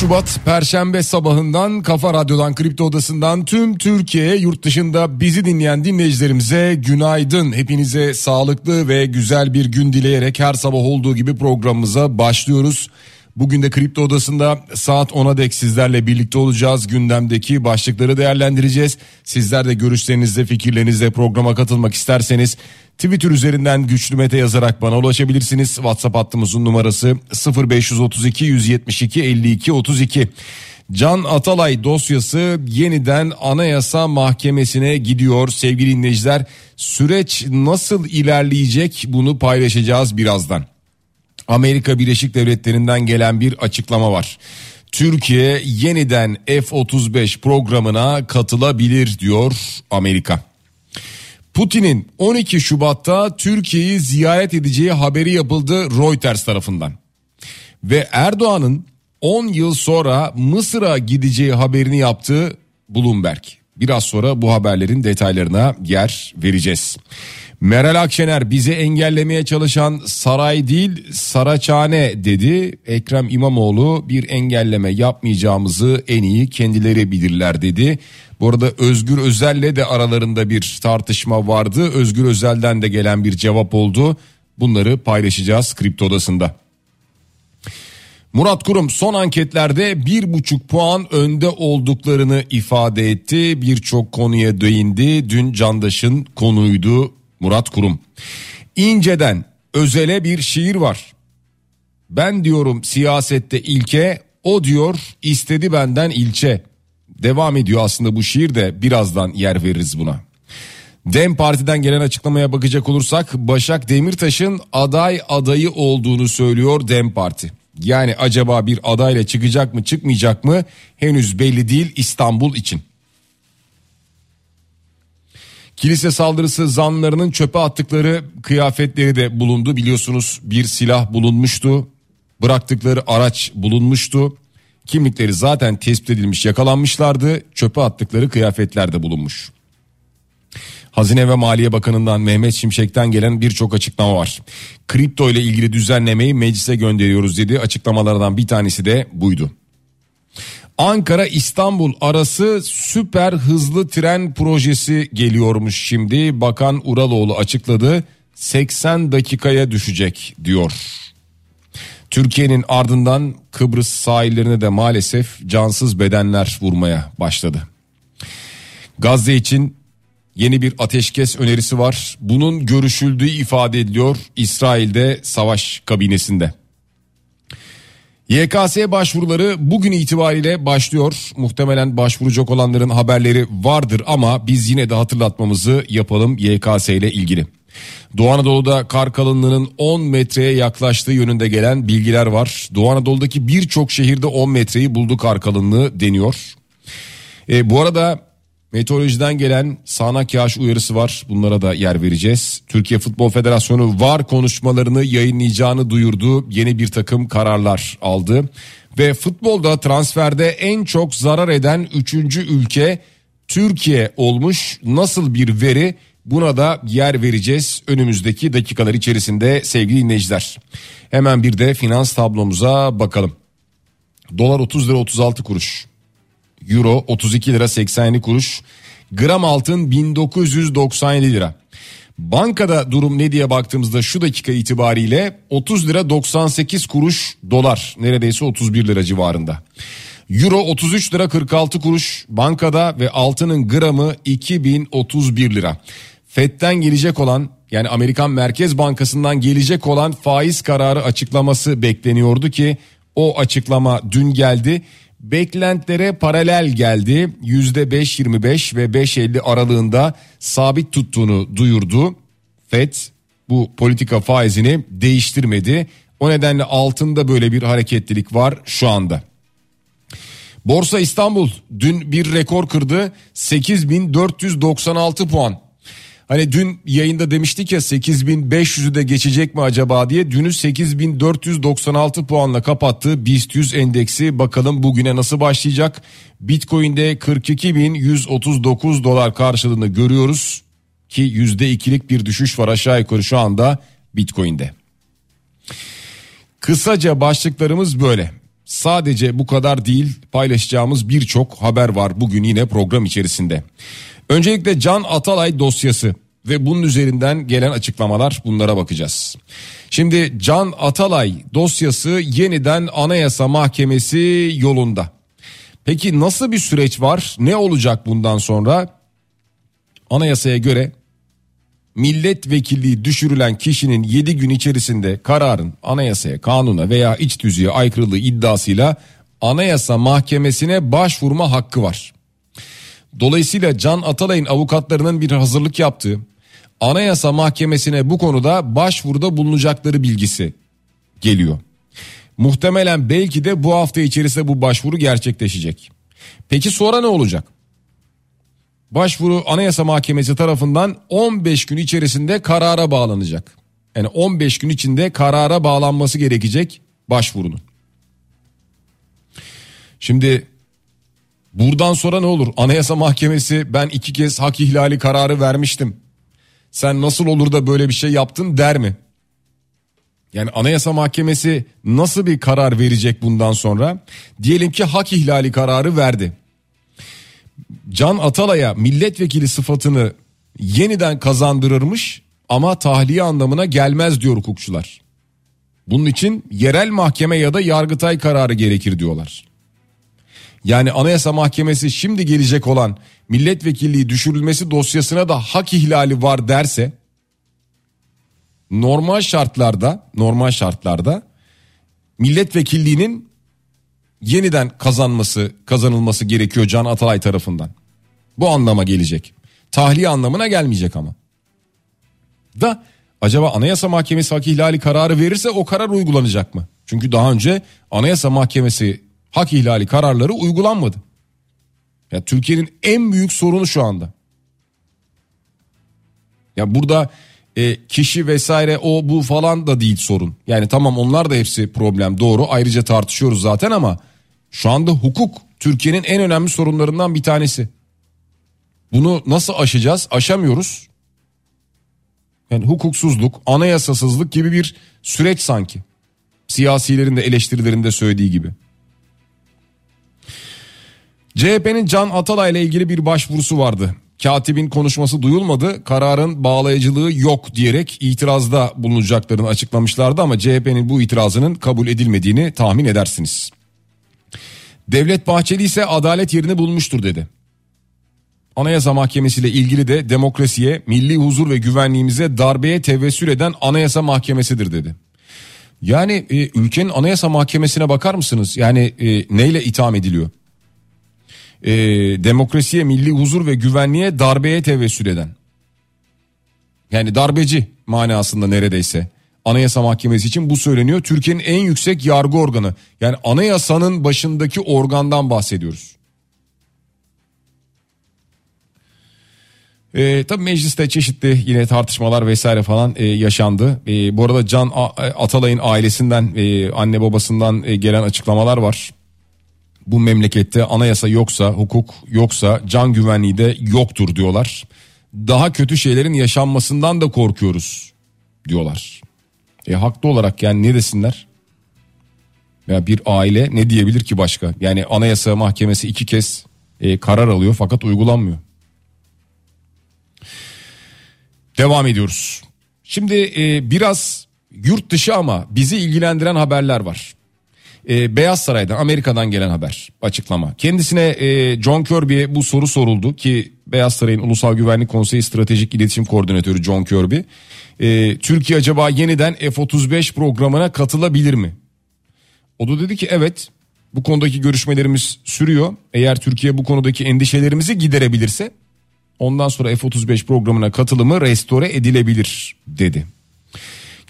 Şubat Perşembe sabahından Kafa Radyo'dan Kripto Odası'ndan tüm Türkiye yurt dışında bizi dinleyen dinleyicilerimize günaydın. Hepinize sağlıklı ve güzel bir gün dileyerek her sabah olduğu gibi programımıza başlıyoruz. Bugün de Kripto Odası'nda saat 10'a dek sizlerle birlikte olacağız. Gündemdeki başlıkları değerlendireceğiz. Sizler de görüşlerinizle, fikirlerinizle programa katılmak isterseniz Twitter üzerinden güçlü mete yazarak bana ulaşabilirsiniz. WhatsApp hattımızın numarası 0532 172 52 32. Can Atalay dosyası yeniden Anayasa Mahkemesi'ne gidiyor sevgili dinleyiciler. Süreç nasıl ilerleyecek bunu paylaşacağız birazdan. Amerika Birleşik Devletleri'nden gelen bir açıklama var. Türkiye yeniden F-35 programına katılabilir diyor Amerika. Putin'in 12 Şubat'ta Türkiye'yi ziyaret edeceği haberi yapıldı Reuters tarafından. Ve Erdoğan'ın 10 yıl sonra Mısır'a gideceği haberini yaptı Bloomberg. Biraz sonra bu haberlerin detaylarına yer vereceğiz. Meral Akşener bizi engellemeye çalışan saray değil Saraçhane dedi. Ekrem İmamoğlu bir engelleme yapmayacağımızı en iyi kendileri bilirler dedi. Bu arada Özgür Özel'le de aralarında bir tartışma vardı. Özgür Özel'den de gelen bir cevap oldu. Bunları paylaşacağız Kripto Odası'nda. Murat Kurum son anketlerde bir buçuk puan önde olduklarını ifade etti. Birçok konuya değindi. Dün Candaş'ın konuydu Murat Kurum. İnce'den özele bir şiir var. Ben diyorum siyasette ilke, o diyor istedi benden ilçe. Devam ediyor aslında bu şiir de birazdan yer veririz buna. Dem Parti'den gelen açıklamaya bakacak olursak Başak Demirtaş'ın aday adayı olduğunu söylüyor Dem Parti. Yani acaba bir adayla çıkacak mı çıkmayacak mı henüz belli değil İstanbul için. Kilise saldırısı zanlarının çöpe attıkları kıyafetleri de bulundu. Biliyorsunuz bir silah bulunmuştu. Bıraktıkları araç bulunmuştu. Kimlikleri zaten tespit edilmiş yakalanmışlardı. Çöpe attıkları kıyafetler de bulunmuş. Hazine ve Maliye Bakanı'ndan Mehmet Şimşek'ten gelen birçok açıklama var. Kripto ile ilgili düzenlemeyi meclise gönderiyoruz dedi. Açıklamalardan bir tanesi de buydu. Ankara İstanbul arası süper hızlı tren projesi geliyormuş şimdi. Bakan Uraloğlu açıkladı. 80 dakikaya düşecek diyor. Türkiye'nin ardından Kıbrıs sahillerine de maalesef cansız bedenler vurmaya başladı. Gazze için yeni bir ateşkes önerisi var. Bunun görüşüldüğü ifade ediliyor İsrail'de savaş kabinesinde. YKS başvuruları bugün itibariyle başlıyor. Muhtemelen başvuracak olanların haberleri vardır ama biz yine de hatırlatmamızı yapalım YKS ile ilgili. Doğu Anadolu'da kar kalınlığının 10 metreye yaklaştığı yönünde gelen bilgiler var. Doğu Anadolu'daki birçok şehirde 10 metreyi buldu kar kalınlığı deniyor. E, bu arada meteorolojiden gelen sağanak yağış uyarısı var. Bunlara da yer vereceğiz. Türkiye Futbol Federasyonu var konuşmalarını yayınlayacağını duyurdu. Yeni bir takım kararlar aldı. Ve futbolda transferde en çok zarar eden 3. ülke Türkiye olmuş. Nasıl bir veri? Buna da yer vereceğiz önümüzdeki dakikalar içerisinde sevgili dinleyiciler. Hemen bir de finans tablomuza bakalım. Dolar 30 lira 36 kuruş. Euro 32 lira 87 kuruş. Gram altın 1997 lira. Bankada durum ne diye baktığımızda şu dakika itibariyle 30 lira 98 kuruş dolar neredeyse 31 lira civarında. Euro 33 lira 46 kuruş bankada ve altının gramı 2031 lira. FED'den gelecek olan yani Amerikan Merkez Bankası'ndan gelecek olan faiz kararı açıklaması bekleniyordu ki O açıklama dün geldi. Beklentilere paralel geldi. %5.25 ve 5.50 aralığında sabit tuttuğunu duyurdu. FED bu politika faizini değiştirmedi. O nedenle altında böyle bir hareketlilik var şu anda. Borsa İstanbul dün bir rekor kırdı. 8496 puan. Hani dün yayında demiştik ya 8500'ü de geçecek mi acaba diye. Dünü 8496 puanla kapattığı BIST 100 endeksi bakalım bugüne nasıl başlayacak. Bitcoin'de 42139 dolar karşılığını görüyoruz ki %2'lik bir düşüş var aşağı yukarı şu anda Bitcoin'de. Kısaca başlıklarımız böyle. Sadece bu kadar değil paylaşacağımız birçok haber var bugün yine program içerisinde. Öncelikle Can Atalay dosyası ve bunun üzerinden gelen açıklamalar bunlara bakacağız. Şimdi Can Atalay dosyası yeniden Anayasa Mahkemesi yolunda. Peki nasıl bir süreç var? Ne olacak bundan sonra? Anayasaya göre milletvekilliği düşürülen kişinin 7 gün içerisinde kararın anayasaya, kanuna veya iç tüzüğe aykırılığı iddiasıyla Anayasa Mahkemesi'ne başvurma hakkı var. Dolayısıyla Can Atalay'ın avukatlarının bir hazırlık yaptığı Anayasa Mahkemesi'ne bu konuda başvuruda bulunacakları bilgisi geliyor. Muhtemelen belki de bu hafta içerisinde bu başvuru gerçekleşecek. Peki sonra ne olacak? Başvuru Anayasa Mahkemesi tarafından 15 gün içerisinde karara bağlanacak. Yani 15 gün içinde karara bağlanması gerekecek başvurunun. Şimdi buradan sonra ne olur? Anayasa Mahkemesi ben iki kez hak ihlali kararı vermiştim. Sen nasıl olur da böyle bir şey yaptın der mi? Yani Anayasa Mahkemesi nasıl bir karar verecek bundan sonra? Diyelim ki hak ihlali kararı verdi. Can Atalay'a milletvekili sıfatını yeniden kazandırırmış ama tahliye anlamına gelmez diyor hukukçular. Bunun için yerel mahkeme ya da yargıtay kararı gerekir diyorlar. Yani Anayasa Mahkemesi şimdi gelecek olan milletvekilliği düşürülmesi dosyasına da hak ihlali var derse normal şartlarda normal şartlarda milletvekilliğinin yeniden kazanması kazanılması gerekiyor Can Atalay tarafından. Bu anlama gelecek. Tahliye anlamına gelmeyecek ama. Da acaba Anayasa Mahkemesi hak ihlali kararı verirse o karar uygulanacak mı? Çünkü daha önce Anayasa Mahkemesi hak ihlali kararları uygulanmadı. Ya Türkiye'nin en büyük sorunu şu anda. Ya burada e, kişi vesaire o bu falan da değil sorun. Yani tamam onlar da hepsi problem doğru ayrıca tartışıyoruz zaten ama şu anda hukuk Türkiye'nin en önemli sorunlarından bir tanesi. Bunu nasıl aşacağız? Aşamıyoruz. Yani hukuksuzluk, anayasasızlık gibi bir süreç sanki. Siyasilerin de eleştirilerinde söylediği gibi. CHP'nin Can Atalay ile ilgili bir başvurusu vardı. Katibin konuşması duyulmadı, kararın bağlayıcılığı yok diyerek itirazda bulunacaklarını açıklamışlardı ama CHP'nin bu itirazının kabul edilmediğini tahmin edersiniz. Devlet Bahçeli ise adalet yerini bulmuştur dedi. Anayasa Mahkemesi ile ilgili de demokrasiye, milli huzur ve güvenliğimize darbeye tevessül eden Anayasa Mahkemesi'dir dedi. Yani e, ülkenin Anayasa Mahkemesi'ne bakar mısınız? Yani e, neyle itham ediliyor? E, demokrasiye, milli huzur ve güvenliğe darbeye tevessül eden. Yani darbeci manasında neredeyse. Anayasa Mahkemesi için bu söyleniyor. Türkiye'nin en yüksek yargı organı. Yani anayasanın başındaki organdan bahsediyoruz. E, tabii mecliste çeşitli yine tartışmalar vesaire falan e, yaşandı. E, bu arada Can Atalay'ın ailesinden e, anne babasından e, gelen açıklamalar var bu memlekette anayasa yoksa, hukuk yoksa can güvenliği de yoktur diyorlar. Daha kötü şeylerin yaşanmasından da korkuyoruz diyorlar. E haklı olarak yani ne desinler? Ya bir aile ne diyebilir ki başka? Yani anayasa mahkemesi iki kez e, karar alıyor fakat uygulanmıyor. Devam ediyoruz. Şimdi e, biraz yurt dışı ama bizi ilgilendiren haberler var e, Beyaz Saray'dan Amerika'dan gelen haber açıklama. Kendisine e, John Kirby'ye bu soru soruldu ki Beyaz Saray'ın Ulusal Güvenlik Konseyi Stratejik İletişim Koordinatörü John Kirby. E, Türkiye acaba yeniden F-35 programına katılabilir mi? O da dedi ki evet bu konudaki görüşmelerimiz sürüyor. Eğer Türkiye bu konudaki endişelerimizi giderebilirse ondan sonra F-35 programına katılımı restore edilebilir dedi.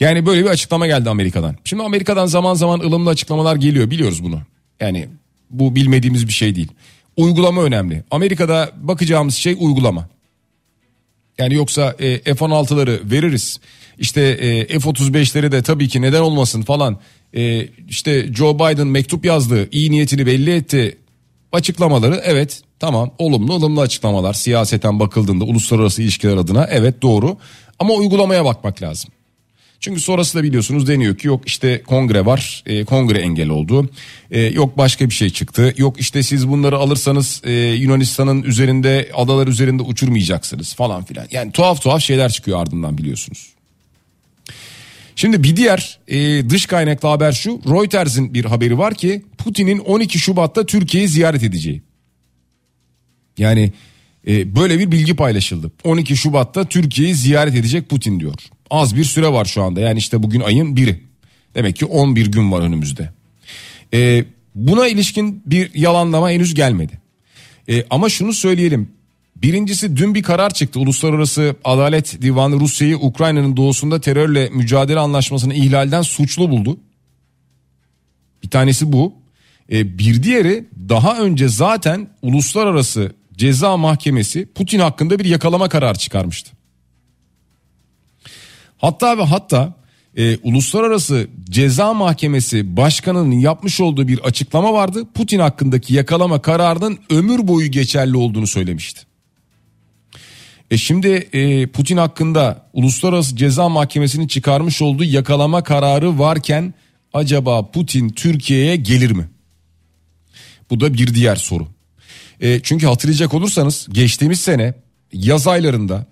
Yani böyle bir açıklama geldi Amerika'dan. Şimdi Amerika'dan zaman zaman ılımlı açıklamalar geliyor biliyoruz bunu. Yani bu bilmediğimiz bir şey değil. Uygulama önemli. Amerika'da bakacağımız şey uygulama. Yani yoksa e, F-16'ları veririz. İşte e, F-35'leri de tabii ki neden olmasın falan. E, işte Joe Biden mektup yazdı, iyi niyetini belli etti. Açıklamaları evet tamam olumlu ılımlı açıklamalar siyaseten bakıldığında uluslararası ilişkiler adına evet doğru. Ama uygulamaya bakmak lazım. Çünkü sonrası da biliyorsunuz deniyor ki yok işte kongre var e, kongre engel oldu e, yok başka bir şey çıktı yok işte siz bunları alırsanız e, Yunanistan'ın üzerinde adalar üzerinde uçurmayacaksınız falan filan yani tuhaf tuhaf şeyler çıkıyor ardından biliyorsunuz. Şimdi bir diğer e, dış kaynaklı haber şu Reuters'in bir haberi var ki Putin'in 12 Şubat'ta Türkiye'yi ziyaret edeceği. Yani e, böyle bir bilgi paylaşıldı. 12 Şubat'ta Türkiye'yi ziyaret edecek Putin diyor. Az bir süre var şu anda yani işte bugün ayın biri. Demek ki 11 gün var önümüzde. E, buna ilişkin bir yalanlama henüz gelmedi. E, ama şunu söyleyelim. Birincisi dün bir karar çıktı. Uluslararası Adalet Divanı Rusya'yı Ukrayna'nın doğusunda terörle mücadele anlaşmasını ihlalden suçlu buldu. Bir tanesi bu. E, bir diğeri daha önce zaten Uluslararası Ceza Mahkemesi Putin hakkında bir yakalama kararı çıkarmıştı. Hatta ve hatta e, Uluslararası Ceza Mahkemesi Başkanı'nın yapmış olduğu bir açıklama vardı. Putin hakkındaki yakalama kararının ömür boyu geçerli olduğunu söylemişti. E şimdi e, Putin hakkında Uluslararası Ceza Mahkemesi'nin çıkarmış olduğu yakalama kararı varken acaba Putin Türkiye'ye gelir mi? Bu da bir diğer soru. E, çünkü hatırlayacak olursanız geçtiğimiz sene yaz aylarında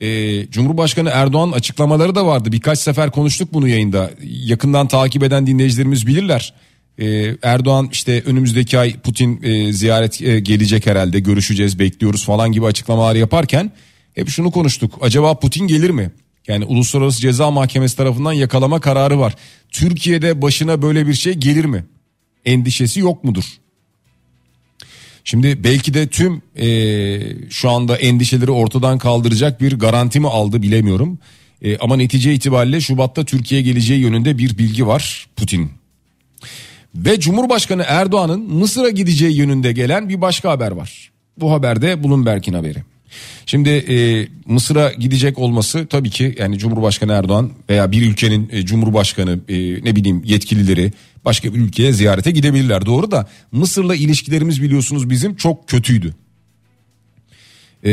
e, Cumhurbaşkanı Erdoğan açıklamaları da vardı. Birkaç sefer konuştuk bunu yayında. Yakından takip eden dinleyicilerimiz bilirler. E, Erdoğan işte önümüzdeki ay Putin ziyaret gelecek herhalde görüşeceğiz bekliyoruz falan gibi açıklamalar yaparken hep şunu konuştuk. Acaba Putin gelir mi? Yani Uluslararası Ceza Mahkemesi tarafından yakalama kararı var. Türkiye'de başına böyle bir şey gelir mi? Endişesi yok mudur? Şimdi belki de tüm e, şu anda endişeleri ortadan kaldıracak bir garanti mi aldı bilemiyorum. E, ama netice itibariyle Şubat'ta Türkiye'ye geleceği yönünde bir bilgi var Putin. Ve Cumhurbaşkanı Erdoğan'ın Mısır'a gideceği yönünde gelen bir başka haber var. Bu haberde Bloomberg'in haberi. Şimdi e, Mısır'a gidecek olması tabii ki yani Cumhurbaşkanı Erdoğan veya bir ülkenin e, Cumhurbaşkanı e, ne bileyim yetkilileri başka bir ülkeye ziyarete gidebilirler. Doğru da Mısır'la ilişkilerimiz biliyorsunuz bizim çok kötüydü. E,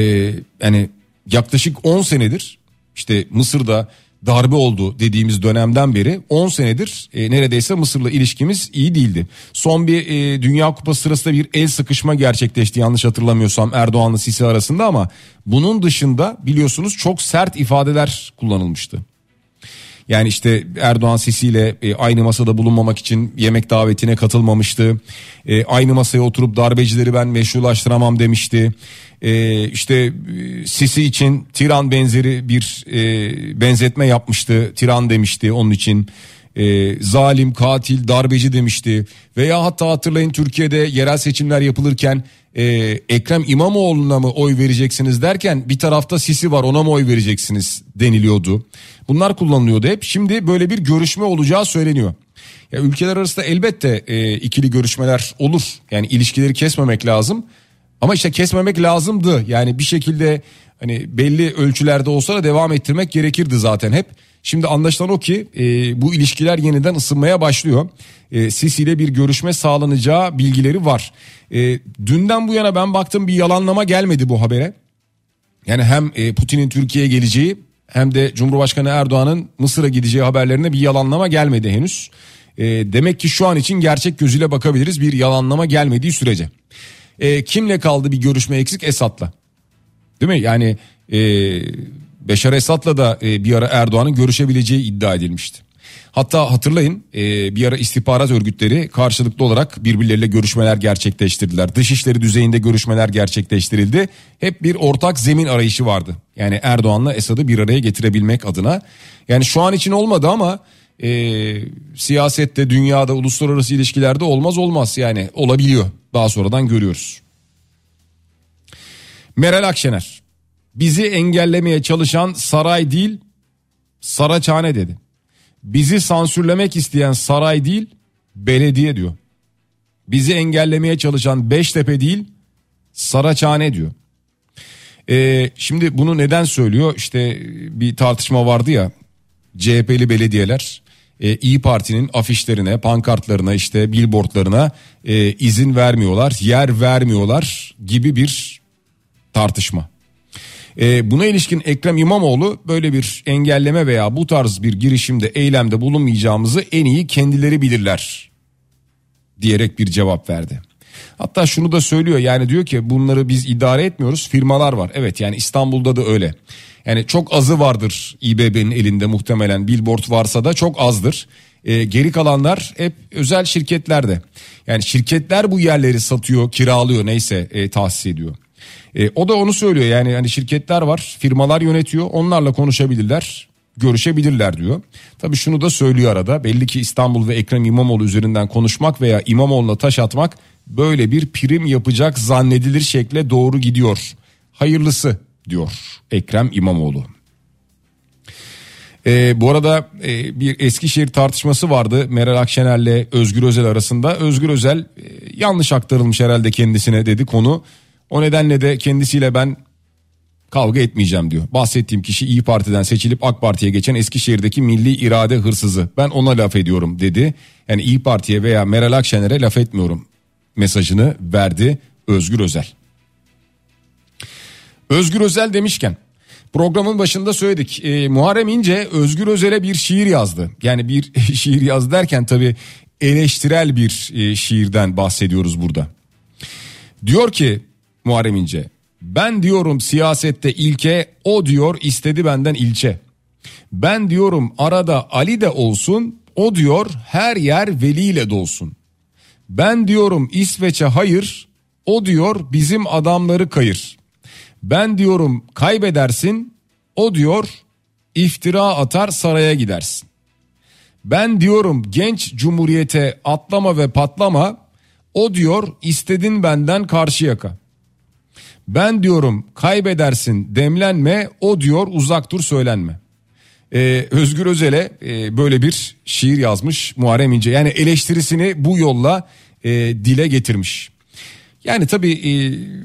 yani yaklaşık 10 senedir işte Mısır'da darbe oldu dediğimiz dönemden beri 10 senedir e, neredeyse Mısır'la ilişkimiz iyi değildi. Son bir e, Dünya Kupası sırasında bir el sıkışma gerçekleşti yanlış hatırlamıyorsam Erdoğan'la Sisi arasında ama bunun dışında biliyorsunuz çok sert ifadeler kullanılmıştı. Yani işte Erdoğan Sisi ile e, aynı masada bulunmamak için yemek davetine katılmamıştı. E, aynı masaya oturup darbecileri ben meşrulaştıramam demişti. E, işte e, Sisi için tiran benzeri bir e, benzetme yapmıştı. Tiran demişti onun için e, zalim, katil, darbeci demişti. Veya hatta hatırlayın Türkiye'de yerel seçimler yapılırken e, Ekrem İmamoğlu'na mı oy vereceksiniz derken bir tarafta Sisi var ona mı oy vereceksiniz deniliyordu. Bunlar kullanılıyordu hep. Şimdi böyle bir görüşme olacağı söyleniyor. Ya ülkeler arasında elbette e, ikili görüşmeler olur. Yani ilişkileri kesmemek lazım. Ama işte kesmemek lazımdı. Yani bir şekilde hani belli ölçülerde olsa da devam ettirmek gerekirdi zaten hep. Şimdi anlaşılan o ki e, bu ilişkiler yeniden ısınmaya başlıyor. E, Sisi ile bir görüşme sağlanacağı bilgileri var. E, dünden bu yana ben baktım bir yalanlama gelmedi bu habere. Yani hem e, Putin'in Türkiye'ye geleceği hem de Cumhurbaşkanı Erdoğan'ın Mısır'a gideceği haberlerine bir yalanlama gelmedi henüz. E, demek ki şu an için gerçek gözüyle bakabiliriz bir yalanlama gelmediği sürece. E, kimle kaldı bir görüşme eksik? Esad'la. Değil mi? Yani e, Beşar Esad'la da e, bir ara Erdoğan'ın görüşebileceği iddia edilmişti. Hatta hatırlayın e, bir ara istihbarat örgütleri karşılıklı olarak birbirleriyle görüşmeler gerçekleştirdiler. Dışişleri düzeyinde görüşmeler gerçekleştirildi. Hep bir ortak zemin arayışı vardı. Yani Erdoğan'la Esad'ı bir araya getirebilmek adına. Yani şu an için olmadı ama e, siyasette, dünyada, uluslararası ilişkilerde olmaz olmaz yani olabiliyor. Daha sonradan görüyoruz. Meral Akşener bizi engellemeye çalışan saray değil Saraçhane dedi. Bizi sansürlemek isteyen saray değil belediye diyor. Bizi engellemeye çalışan Beştepe değil Saraçhane diyor. Ee, şimdi bunu neden söylüyor? İşte bir tartışma vardı ya CHP'li belediyeler e, İyi Parti'nin afişlerine, pankartlarına, işte billboardlarına e, izin vermiyorlar, yer vermiyorlar gibi bir tartışma. E, buna ilişkin Ekrem İmamoğlu böyle bir engelleme veya bu tarz bir girişimde, eylemde bulunmayacağımızı en iyi kendileri bilirler diyerek bir cevap verdi. Hatta şunu da söylüyor yani diyor ki bunları biz idare etmiyoruz firmalar var. Evet yani İstanbul'da da öyle. Yani çok azı vardır İBB'nin elinde muhtemelen billboard varsa da çok azdır. E, geri kalanlar hep özel şirketlerde. Yani şirketler bu yerleri satıyor, kiralıyor neyse e, tahsis ediyor. E, o da onu söylüyor yani hani şirketler var, firmalar yönetiyor. Onlarla konuşabilirler, görüşebilirler diyor. Tabii şunu da söylüyor arada. Belli ki İstanbul ve Ekrem İmamoğlu üzerinden konuşmak veya İmamoğlu'na taş atmak böyle bir prim yapacak zannedilir şekle doğru gidiyor. Hayırlısı diyor Ekrem İmamoğlu. Ee, bu arada e, bir Eskişehir tartışması vardı Meral Akşener'le Özgür Özel arasında. Özgür Özel e, yanlış aktarılmış herhalde kendisine dedi konu. O nedenle de kendisiyle ben kavga etmeyeceğim diyor. Bahsettiğim kişi İyi Parti'den seçilip AK Parti'ye geçen Eskişehir'deki milli irade hırsızı. Ben ona laf ediyorum dedi. Yani İyi Parti'ye veya Meral Akşener'e laf etmiyorum mesajını verdi Özgür Özel. Özgür Özel demişken programın başında söyledik. E, Muharrem İnce Özgür Özel'e bir şiir yazdı. Yani bir şiir yaz derken tabii eleştirel bir e, şiirden bahsediyoruz burada. Diyor ki Muharrem İnce ben diyorum siyasette ilke o diyor istedi benden ilçe. Ben diyorum arada Ali de olsun o diyor her yer veliyle dolsun. Ben diyorum İsveç'e hayır o diyor bizim adamları kayır. Ben diyorum kaybedersin o diyor iftira atar saraya gidersin. Ben diyorum genç cumhuriyete atlama ve patlama o diyor istedin benden karşı yaka. Ben diyorum kaybedersin demlenme o diyor uzak dur söylenme. Ee, Özgür Özel'e e, böyle bir şiir yazmış Muharrem İnce. Yani eleştirisini bu yolla e, dile getirmiş. Yani tabii e,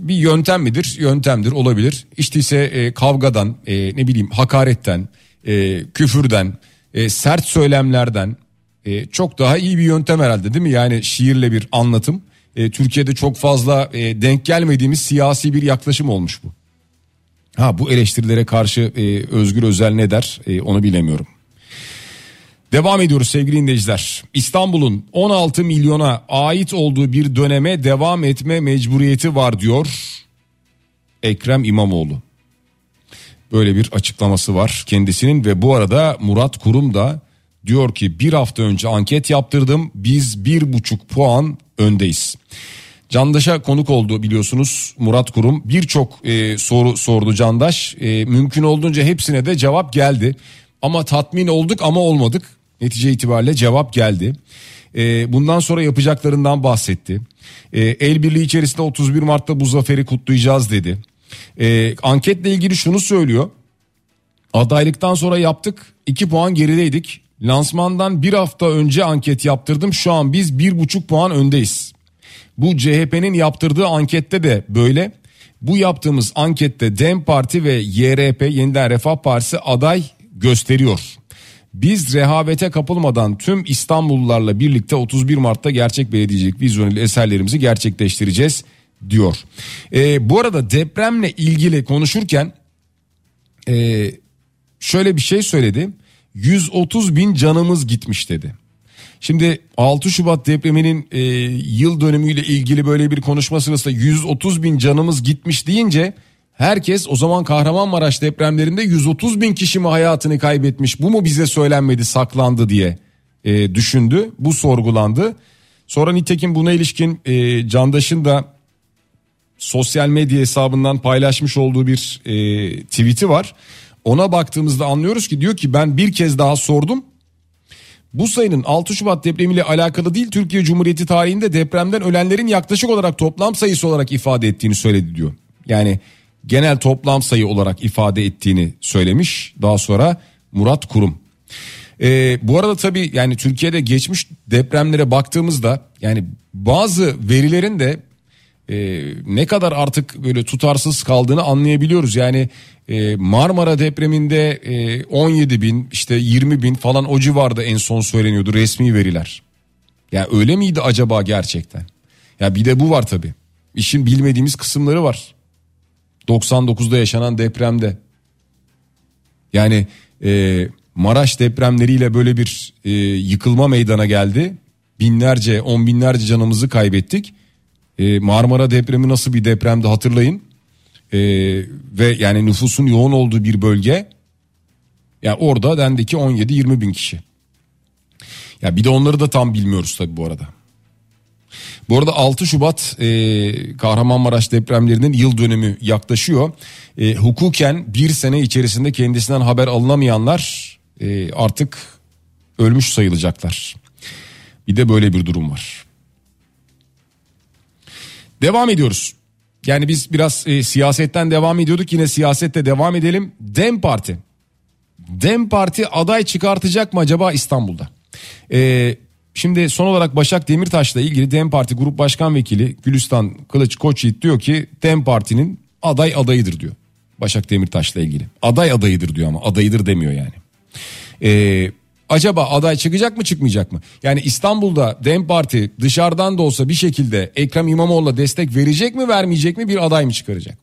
bir yöntem midir? Yöntemdir olabilir. İşte ise e, kavgadan, e, ne bileyim hakaretten, e, küfürden, e, sert söylemlerden e, çok daha iyi bir yöntem herhalde değil mi? Yani şiirle bir anlatım. E, Türkiye'de çok fazla e, denk gelmediğimiz siyasi bir yaklaşım olmuş bu. Ha bu eleştirilere karşı e, Özgür Özel ne der e, onu bilemiyorum. Devam ediyoruz sevgili dinleyiciler. İstanbul'un 16 milyona ait olduğu bir döneme devam etme mecburiyeti var diyor Ekrem İmamoğlu. Böyle bir açıklaması var kendisinin ve bu arada Murat Kurum da diyor ki bir hafta önce anket yaptırdım biz bir buçuk puan öndeyiz. Candaş'a konuk oldu biliyorsunuz Murat Kurum birçok e, soru sordu Candaş e, mümkün olduğunca hepsine de cevap geldi ama tatmin olduk ama olmadık netice itibariyle cevap geldi. E, bundan sonra yapacaklarından bahsetti. E, el birliği içerisinde 31 Mart'ta bu zaferi kutlayacağız dedi. E, anketle ilgili şunu söylüyor. Adaylıktan sonra yaptık 2 puan gerideydik. Lansmandan bir hafta önce anket yaptırdım şu an biz bir buçuk puan öndeyiz. Bu CHP'nin yaptırdığı ankette de böyle. Bu yaptığımız ankette DEM Parti ve YRP Yeniden Refah Partisi aday gösteriyor. Biz rehavete kapılmadan tüm İstanbullularla birlikte 31 Mart'ta gerçek belediyecilik vizyonuyla eserlerimizi gerçekleştireceğiz diyor. Ee, bu arada depremle ilgili konuşurken e, şöyle bir şey söyledi. 130 bin canımız gitmiş dedi. Şimdi 6 Şubat depreminin e, yıl dönümüyle ilgili böyle bir konuşma sırasında 130 bin canımız gitmiş deyince herkes o zaman Kahramanmaraş depremlerinde 130 bin kişi mi hayatını kaybetmiş bu mu bize söylenmedi saklandı diye e, düşündü bu sorgulandı. Sonra nitekim buna ilişkin e, Candaş'ın da sosyal medya hesabından paylaşmış olduğu bir e, tweet'i var. Ona baktığımızda anlıyoruz ki diyor ki ben bir kez daha sordum. bu sayının 6 Şubat depremiyle alakalı değil Türkiye Cumhuriyeti tarihinde depremden ölenlerin yaklaşık olarak toplam sayısı olarak ifade ettiğini söyledi diyor. Yani genel toplam sayı olarak ifade ettiğini söylemiş. Daha sonra Murat Kurum. Ee, bu arada tabii yani Türkiye'de geçmiş depremlere baktığımızda yani bazı verilerin de e, ne kadar artık böyle tutarsız kaldığını anlayabiliyoruz. Yani e, Marmara depreminde e, 17 bin işte 20 bin falan o civarda en son söyleniyordu resmi veriler. Ya yani öyle miydi acaba gerçekten? Ya bir de bu var tabii. İşin bilmediğimiz kısımları var. 99'da yaşanan depremde. Yani e, Maraş depremleriyle böyle bir e, yıkılma meydana geldi. Binlerce, on binlerce canımızı kaybettik. E, Marmara depremi nasıl bir depremdi hatırlayın. E, ve yani nüfusun yoğun olduğu bir bölge. Yani orada dendi ki 17-20 bin kişi. Ya bir de onları da tam bilmiyoruz tabii bu arada. Bu arada 6 Şubat e, Kahramanmaraş depremlerinin yıl dönümü yaklaşıyor. E, hukuken bir sene içerisinde kendisinden haber alınamayanlar e, artık ölmüş sayılacaklar. Bir de böyle bir durum var. Devam ediyoruz. Yani biz biraz e, siyasetten devam ediyorduk yine siyasette devam edelim. Dem Parti. Dem Parti aday çıkartacak mı acaba İstanbul'da? Ee, şimdi son olarak Başak Demirtaş'la ilgili Dem Parti Grup Başkan Vekili Gülistan Kılıç Koçyiğit diyor ki Dem Parti'nin aday adayıdır diyor. Başak Demirtaş'la ilgili. Aday adayıdır diyor ama adayıdır demiyor yani. Ee, acaba aday çıkacak mı çıkmayacak mı? Yani İstanbul'da DEM Parti dışarıdan da olsa bir şekilde Ekrem İmamoğlu'na destek verecek mi vermeyecek mi bir aday mı çıkaracak?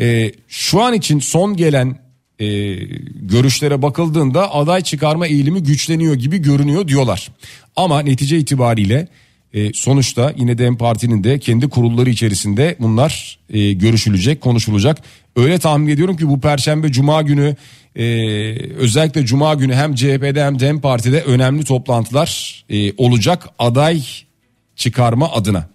Ee, şu an için son gelen e, görüşlere bakıldığında aday çıkarma eğilimi güçleniyor gibi görünüyor diyorlar. Ama netice itibariyle e, sonuçta yine DEM Parti'nin de kendi kurulları içerisinde bunlar e, görüşülecek, konuşulacak. Öyle tahmin ediyorum ki bu perşembe cuma günü e, özellikle cuma günü hem CHP'de hem DEM Parti'de önemli toplantılar e, olacak aday çıkarma adına.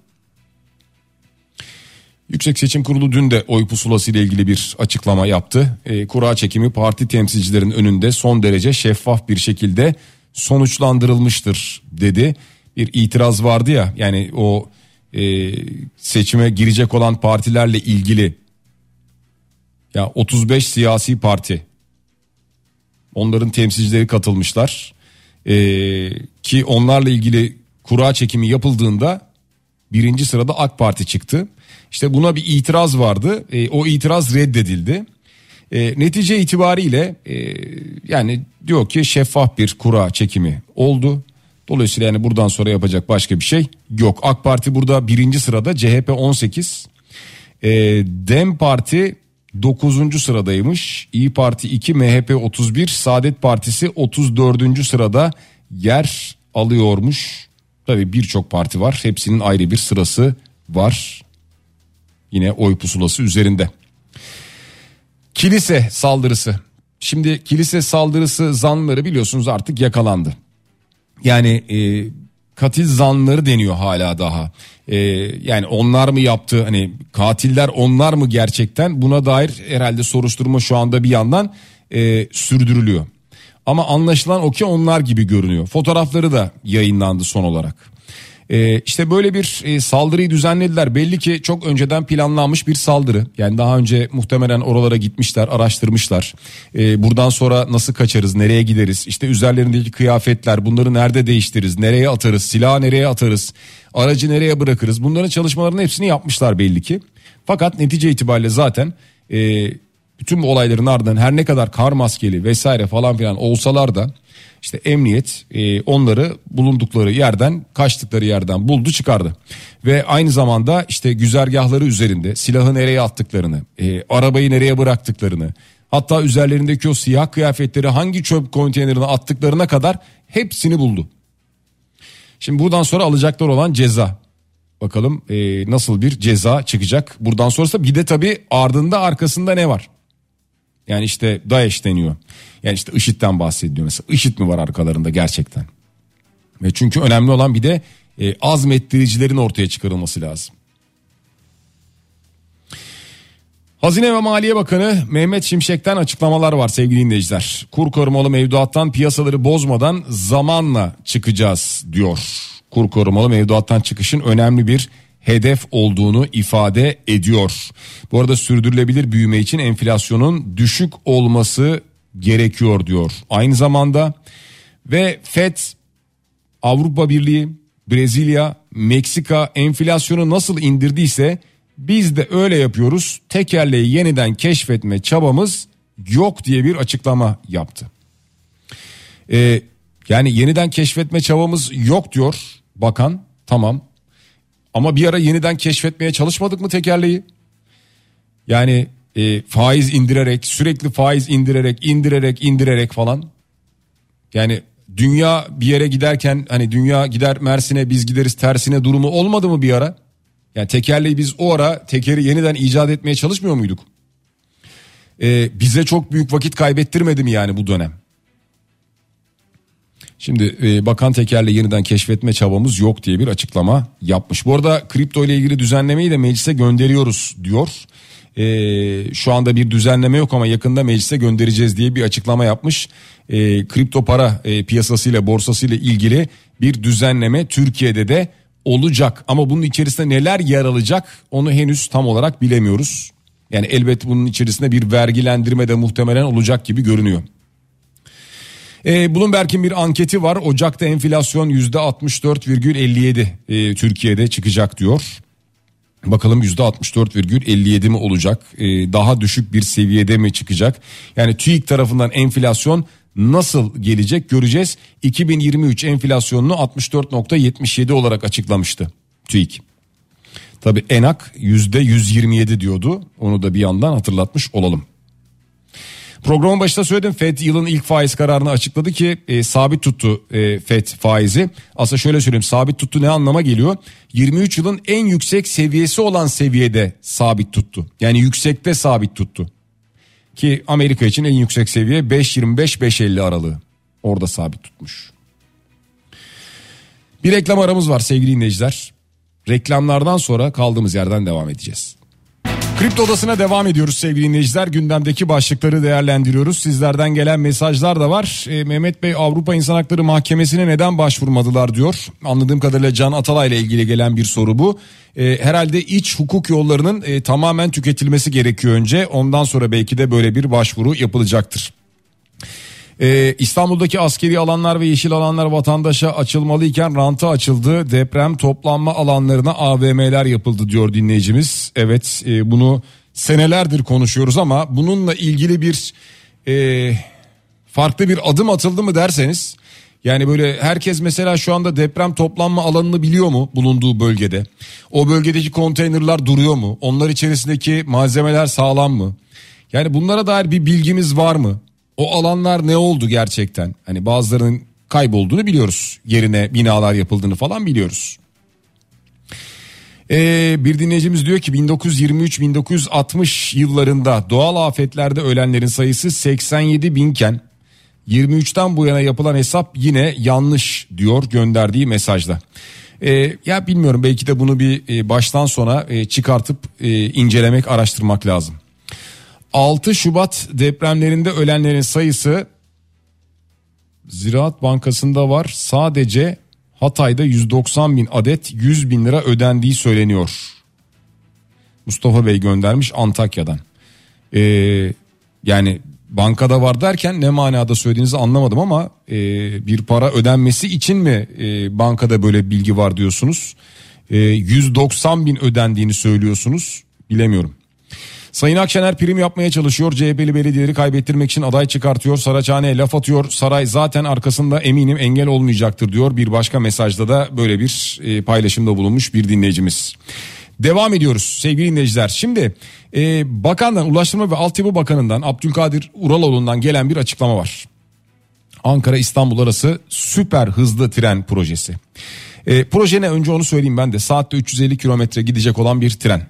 Yüksek Seçim Kurulu dün de oy pusulası ile ilgili bir açıklama yaptı. E, kura çekimi parti temsilcilerin önünde son derece şeffaf bir şekilde sonuçlandırılmıştır dedi. Bir itiraz vardı ya yani o e, seçime girecek olan partilerle ilgili ya 35 siyasi parti onların temsilcileri katılmışlar e, ki onlarla ilgili kura çekimi yapıldığında birinci sırada AK Parti çıktı. İşte buna bir itiraz vardı. E, o itiraz reddedildi. E, netice itibariyle e, yani diyor ki şeffaf bir kura çekimi oldu. Dolayısıyla yani buradan sonra yapacak başka bir şey yok. AK Parti burada birinci sırada CHP 18. E, Dem Parti 9. sıradaymış. İyi Parti 2, MHP 31, Saadet Partisi 34. sırada yer alıyormuş. Tabii birçok parti var. Hepsinin ayrı bir sırası var. Yine oy pusulası üzerinde. Kilise saldırısı. Şimdi kilise saldırısı zanları biliyorsunuz artık yakalandı. Yani e, katil zanları deniyor hala daha. E, yani onlar mı yaptı hani katiller onlar mı gerçekten buna dair herhalde soruşturma şu anda bir yandan e, sürdürülüyor. Ama anlaşılan o ki onlar gibi görünüyor. Fotoğrafları da yayınlandı son olarak. Ee, işte böyle bir e, saldırıyı düzenlediler. Belli ki çok önceden planlanmış bir saldırı. Yani daha önce muhtemelen oralara gitmişler, araştırmışlar. Ee, buradan sonra nasıl kaçarız, nereye gideriz? İşte üzerlerindeki kıyafetler, bunları nerede değiştiririz, nereye atarız, silahı nereye atarız, aracı nereye bırakırız? Bunların çalışmalarının hepsini yapmışlar belli ki. Fakat netice itibariyle zaten e, bütün bu olayların ardından her ne kadar kar maskeli vesaire falan filan olsalar da işte emniyet e, onları bulundukları yerden kaçtıkları yerden buldu çıkardı. Ve aynı zamanda işte güzergahları üzerinde silahı nereye attıklarını, e, arabayı nereye bıraktıklarını, hatta üzerlerindeki o siyah kıyafetleri hangi çöp konteynerine attıklarına kadar hepsini buldu. Şimdi buradan sonra alacaklar olan ceza. Bakalım e, nasıl bir ceza çıkacak. Buradan sonrası bir de tabii ardında arkasında ne var? Yani işte DAEŞ deniyor. Yani işte IŞİD'den bahsediyor mesela. IŞİD mi var arkalarında gerçekten? Ve çünkü önemli olan bir de e, azmettiricilerin ortaya çıkarılması lazım. Hazine ve Maliye Bakanı Mehmet Şimşek'ten açıklamalar var sevgili dinleyiciler. Kur korumalı mevduattan piyasaları bozmadan zamanla çıkacağız diyor. Kur korumalı mevduattan çıkışın önemli bir hedef olduğunu ifade ediyor. Bu arada sürdürülebilir büyüme için enflasyonun düşük olması gerekiyor diyor. Aynı zamanda ve FED Avrupa Birliği, Brezilya, Meksika enflasyonu nasıl indirdiyse biz de öyle yapıyoruz. Tekerleği yeniden keşfetme çabamız yok diye bir açıklama yaptı. Ee, yani yeniden keşfetme çabamız yok diyor bakan. Tamam. Ama bir ara yeniden keşfetmeye çalışmadık mı tekerleği? Yani e, faiz indirerek sürekli faiz indirerek indirerek indirerek falan. Yani dünya bir yere giderken hani dünya gider Mersin'e biz gideriz tersine durumu olmadı mı bir ara? Yani tekerleği biz o ara tekeri yeniden icat etmeye çalışmıyor muyduk? Ee, bize çok büyük vakit kaybettirmedi mi yani bu dönem? Şimdi e, bakan tekerle yeniden keşfetme çabamız yok diye bir açıklama yapmış. Bu arada kripto ile ilgili düzenlemeyi de meclise gönderiyoruz diyor. E, şu anda bir düzenleme yok ama yakında meclise göndereceğiz diye bir açıklama yapmış. E, kripto para e, piyasasıyla borsasıyla ilgili bir düzenleme Türkiye'de de olacak. Ama bunun içerisinde neler yer alacak onu henüz tam olarak bilemiyoruz. Yani elbet bunun içerisinde bir vergilendirme de muhtemelen olacak gibi görünüyor. E, Bloomberg'in bir anketi var. Ocak'ta enflasyon %64,57 e, Türkiye'de çıkacak diyor. Bakalım %64,57 mi olacak? E, daha düşük bir seviyede mi çıkacak? Yani TÜİK tarafından enflasyon nasıl gelecek göreceğiz. 2023 enflasyonunu 64.77 olarak açıklamıştı TÜİK. Tabi ENAK %127 diyordu. Onu da bir yandan hatırlatmış olalım. Programın başında söyledim FED yılın ilk faiz kararını açıkladı ki e, sabit tuttu e, FED faizi. Aslında şöyle söyleyeyim sabit tuttu ne anlama geliyor? 23 yılın en yüksek seviyesi olan seviyede sabit tuttu. Yani yüksekte sabit tuttu. Ki Amerika için en yüksek seviye 5.25-5.50 aralığı. Orada sabit tutmuş. Bir reklam aramız var sevgili dinleyiciler. Reklamlardan sonra kaldığımız yerden devam edeceğiz. Kripto Odası'na devam ediyoruz sevgili dinleyiciler. Gündemdeki başlıkları değerlendiriyoruz. Sizlerden gelen mesajlar da var. E, Mehmet Bey Avrupa İnsan Hakları Mahkemesi'ne neden başvurmadılar diyor. Anladığım kadarıyla Can Atalay ile ilgili gelen bir soru bu. E, herhalde iç hukuk yollarının e, tamamen tüketilmesi gerekiyor önce. Ondan sonra belki de böyle bir başvuru yapılacaktır. Ee, İstanbul'daki askeri alanlar ve yeşil alanlar vatandaşa açılmalıyken ranta açıldı. Deprem toplanma alanlarına AVM'ler yapıldı diyor dinleyicimiz. Evet e, bunu senelerdir konuşuyoruz ama bununla ilgili bir e, farklı bir adım atıldı mı derseniz yani böyle herkes mesela şu anda deprem toplanma alanını biliyor mu bulunduğu bölgede? O bölgedeki konteynerlar duruyor mu? Onlar içerisindeki malzemeler sağlam mı? Yani bunlara dair bir bilgimiz var mı? O alanlar ne oldu gerçekten? Hani bazılarının kaybolduğunu biliyoruz. Yerine binalar yapıldığını falan biliyoruz. Ee, bir dinleyicimiz diyor ki 1923-1960 yıllarında doğal afetlerde ölenlerin sayısı 87 binken 23'ten bu yana yapılan hesap yine yanlış diyor gönderdiği mesajda. Ee, ya bilmiyorum belki de bunu bir e, baştan sona e, çıkartıp e, incelemek araştırmak lazım. 6 Şubat depremlerinde ölenlerin sayısı Ziraat Bankası'nda var. Sadece Hatay'da 190 bin adet 100 bin lira ödendiği söyleniyor. Mustafa Bey göndermiş Antakya'dan. Ee, yani bankada var derken ne manada söylediğinizi anlamadım ama e, bir para ödenmesi için mi e, bankada böyle bilgi var diyorsunuz? E, 190 bin ödendiğini söylüyorsunuz bilemiyorum. Sayın Akşener prim yapmaya çalışıyor. CHP'li belediyeleri kaybettirmek için aday çıkartıyor. Saraçhane'ye laf atıyor. Saray zaten arkasında eminim engel olmayacaktır diyor. Bir başka mesajda da böyle bir e, paylaşımda bulunmuş bir dinleyicimiz. Devam ediyoruz sevgili dinleyiciler. Şimdi e, bakandan Ulaştırma ve Altyapı Bakanı'ndan Abdülkadir Uraloğlu'ndan gelen bir açıklama var. Ankara İstanbul arası süper hızlı tren projesi. E, proje ne önce onu söyleyeyim ben de saatte 350 kilometre gidecek olan bir tren.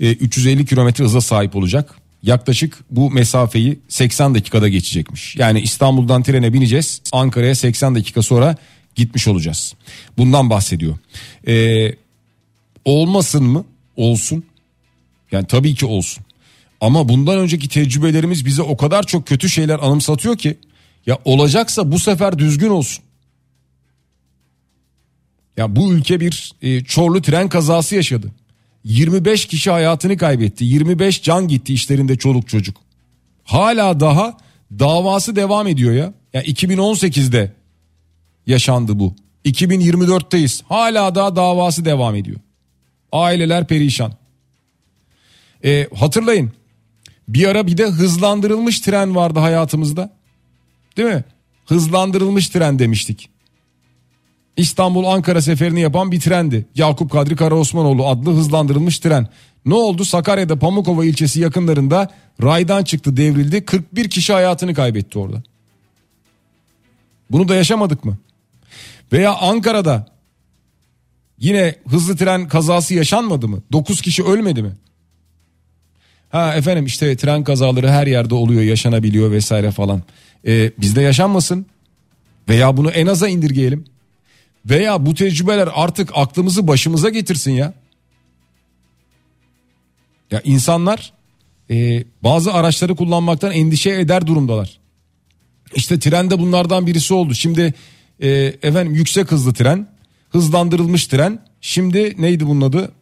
E, 350 kilometre hıza sahip olacak. Yaklaşık bu mesafeyi 80 dakikada geçecekmiş. Yani İstanbul'dan trene bineceğiz Ankara'ya 80 dakika sonra gitmiş olacağız. Bundan bahsediyor. E, olmasın mı? Olsun. Yani tabii ki olsun. Ama bundan önceki tecrübelerimiz bize o kadar çok kötü şeyler anımsatıyor ki ya olacaksa bu sefer düzgün olsun. Ya bu ülke bir e, Çorlu tren kazası yaşadı. 25 kişi hayatını kaybetti. 25 can gitti işlerinde çoluk çocuk. Hala daha davası devam ediyor ya. Ya 2018'de yaşandı bu. 2024'teyiz. Hala daha davası devam ediyor. Aileler perişan. E, hatırlayın. Bir ara bir de hızlandırılmış tren vardı hayatımızda. Değil mi? Hızlandırılmış tren demiştik. İstanbul Ankara seferini yapan bir trendi. Yakup Kadri Karaosmanoğlu adlı hızlandırılmış tren. Ne oldu? Sakarya'da Pamukova ilçesi yakınlarında raydan çıktı devrildi. 41 kişi hayatını kaybetti orada. Bunu da yaşamadık mı? Veya Ankara'da yine hızlı tren kazası yaşanmadı mı? 9 kişi ölmedi mi? Ha efendim işte tren kazaları her yerde oluyor yaşanabiliyor vesaire falan. Ee, bizde yaşanmasın veya bunu en aza indirgeyelim. Veya bu tecrübeler artık aklımızı başımıza getirsin ya. Ya insanlar e, bazı araçları kullanmaktan endişe eder durumdalar. İşte tren de bunlardan birisi oldu. Şimdi e, efendim yüksek hızlı tren, hızlandırılmış tren. Şimdi neydi bunun adı?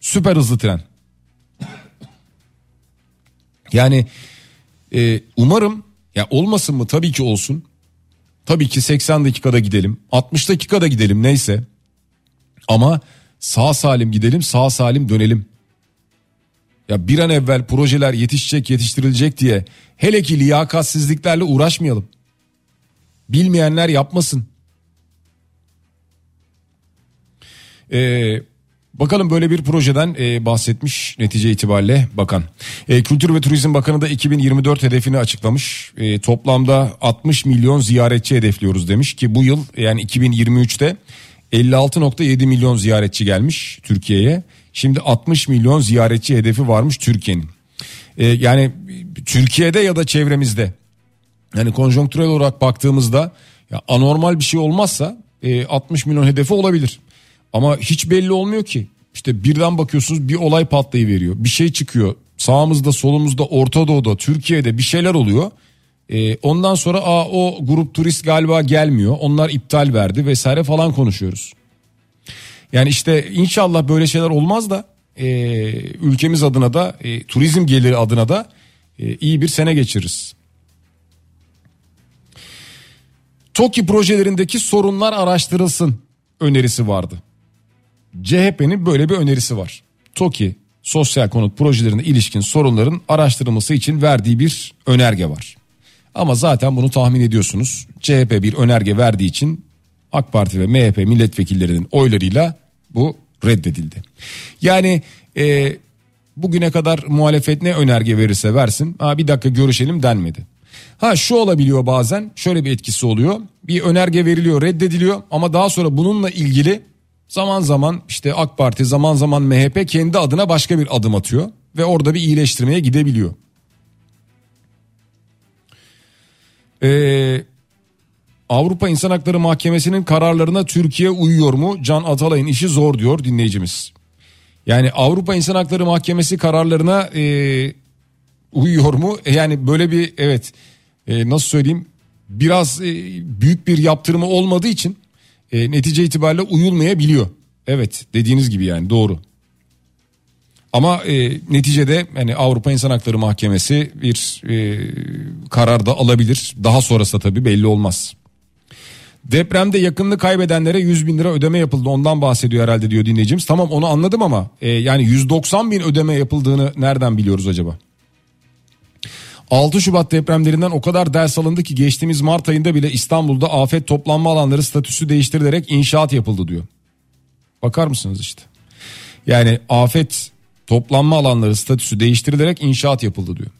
Süper hızlı tren. Yani e, umarım ya olmasın mı tabii ki olsun. Tabii ki 80 dakikada gidelim 60 dakikada gidelim neyse. Ama sağ salim gidelim sağ salim dönelim. Ya bir an evvel projeler yetişecek yetiştirilecek diye hele ki liyakatsizliklerle uğraşmayalım. Bilmeyenler yapmasın. Ee, Bakalım böyle bir projeden e, bahsetmiş netice itibariyle bakan. E, Kültür ve Turizm Bakanı da 2024 hedefini açıklamış. E, toplamda 60 milyon ziyaretçi hedefliyoruz demiş ki bu yıl yani 2023'te 56.7 milyon ziyaretçi gelmiş Türkiye'ye. Şimdi 60 milyon ziyaretçi hedefi varmış Türkiye'nin. E, yani Türkiye'de ya da çevremizde yani konjonktürel olarak baktığımızda ya anormal bir şey olmazsa e, 60 milyon hedefi olabilir. Ama hiç belli olmuyor ki. İşte birden bakıyorsunuz bir olay patlayıveriyor. Bir şey çıkıyor. Sağımızda, solumuzda, Orta Doğu'da, Türkiye'de bir şeyler oluyor. Ee, ondan sonra Aa, o grup turist galiba gelmiyor. Onlar iptal verdi vesaire falan konuşuyoruz. Yani işte inşallah böyle şeyler olmaz da e, ülkemiz adına da e, turizm geliri adına da e, iyi bir sene geçiririz. TOKİ projelerindeki sorunlar araştırılsın önerisi vardı. CHP'nin böyle bir önerisi var. TOKİ sosyal konut projelerine ilişkin sorunların araştırılması için verdiği bir önerge var. Ama zaten bunu tahmin ediyorsunuz. CHP bir önerge verdiği için AK Parti ve MHP milletvekillerinin oylarıyla bu reddedildi. Yani e, bugüne kadar muhalefet ne önerge verirse versin ha bir dakika görüşelim denmedi. Ha şu olabiliyor bazen şöyle bir etkisi oluyor. Bir önerge veriliyor reddediliyor ama daha sonra bununla ilgili Zaman zaman işte AK Parti zaman zaman MHP kendi adına başka bir adım atıyor ve orada bir iyileştirmeye gidebiliyor. Ee, Avrupa İnsan Hakları Mahkemesi'nin kararlarına Türkiye uyuyor mu? Can Atalay'ın işi zor diyor dinleyicimiz. Yani Avrupa İnsan Hakları Mahkemesi kararlarına e, uyuyor mu? E, yani böyle bir evet e, nasıl söyleyeyim biraz e, büyük bir yaptırımı olmadığı için e, netice itibariyle uyulmayabiliyor. Evet dediğiniz gibi yani doğru. Ama e, neticede yani Avrupa İnsan Hakları Mahkemesi bir e, karar da alabilir. Daha sonrası da tabii belli olmaz. Depremde yakınını kaybedenlere 100 bin lira ödeme yapıldı ondan bahsediyor herhalde diyor dinleyicimiz. Tamam onu anladım ama e, yani 190 bin ödeme yapıldığını nereden biliyoruz acaba? 6 Şubat depremlerinden o kadar ders alındı ki geçtiğimiz Mart ayında bile İstanbul'da afet toplanma alanları statüsü değiştirilerek inşaat yapıldı diyor. Bakar mısınız işte. Yani afet toplanma alanları statüsü değiştirilerek inşaat yapıldı diyor.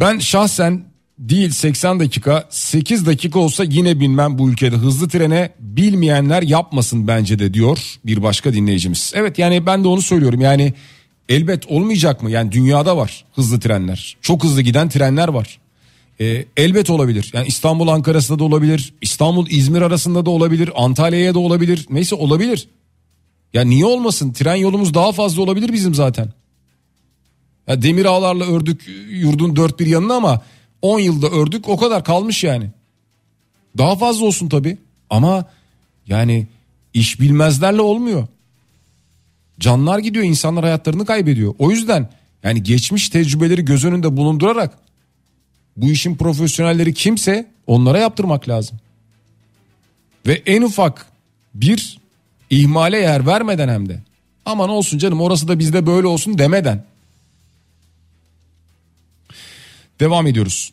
Ben şahsen değil 80 dakika 8 dakika olsa yine binmem bu ülkede hızlı trene bilmeyenler yapmasın bence de diyor bir başka dinleyicimiz. Evet yani ben de onu söylüyorum yani Elbet olmayacak mı? Yani dünyada var hızlı trenler. Çok hızlı giden trenler var. Ee, elbet olabilir. Yani İstanbul Ankara'sında da olabilir. İstanbul İzmir arasında da olabilir. Antalya'ya da olabilir. Neyse olabilir. Ya niye olmasın? Tren yolumuz daha fazla olabilir bizim zaten. Ya demir ağlarla ördük yurdun dört bir yanına ama 10 yılda ördük o kadar kalmış yani. Daha fazla olsun tabii ama yani iş bilmezlerle olmuyor. Canlar gidiyor insanlar hayatlarını kaybediyor. O yüzden yani geçmiş tecrübeleri göz önünde bulundurarak bu işin profesyonelleri kimse onlara yaptırmak lazım. Ve en ufak bir ihmale yer vermeden hem de aman olsun canım orası da bizde böyle olsun demeden. Devam ediyoruz.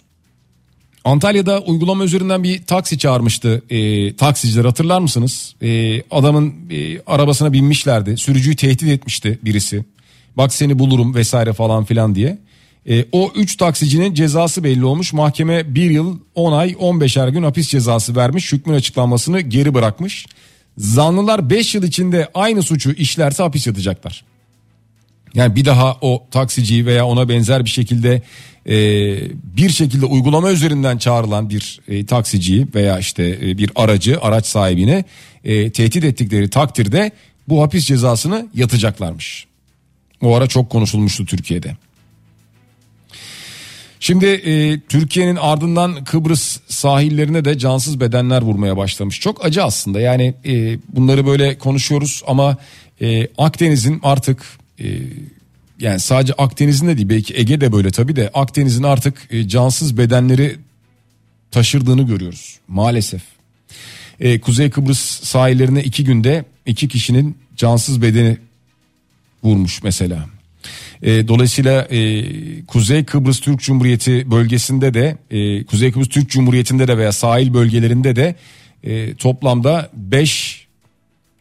Antalya'da uygulama üzerinden bir taksi çağırmıştı e, taksiciler hatırlar mısınız? E, adamın e, arabasına binmişlerdi sürücüyü tehdit etmişti birisi. Bak seni bulurum vesaire falan filan diye. E, o 3 taksicinin cezası belli olmuş. Mahkeme 1 yıl 10 ay 15'er gün hapis cezası vermiş. Hükmün açıklanmasını geri bırakmış. Zanlılar 5 yıl içinde aynı suçu işlerse hapis yatacaklar. Yani bir daha o taksiciyi veya ona benzer bir şekilde e, bir şekilde uygulama üzerinden çağrılan bir e, taksiciyi veya işte e, bir aracı araç sahibine e, tehdit ettikleri takdirde bu hapis cezasını yatacaklarmış. O ara çok konuşulmuştu Türkiye'de. Şimdi e, Türkiye'nin ardından Kıbrıs sahillerine de cansız bedenler vurmaya başlamış. Çok acı aslında yani e, bunları böyle konuşuyoruz ama e, Akdeniz'in artık e, yani sadece Akdeniz'in de değil belki Ege de böyle tabii de Akdeniz'in artık e, cansız bedenleri taşırdığını görüyoruz maalesef. E, Kuzey Kıbrıs sahillerine iki günde iki kişinin cansız bedeni vurmuş mesela. E, dolayısıyla e, Kuzey Kıbrıs Türk Cumhuriyeti bölgesinde de e, Kuzey Kıbrıs Türk Cumhuriyeti'nde de veya sahil bölgelerinde de e, toplamda 5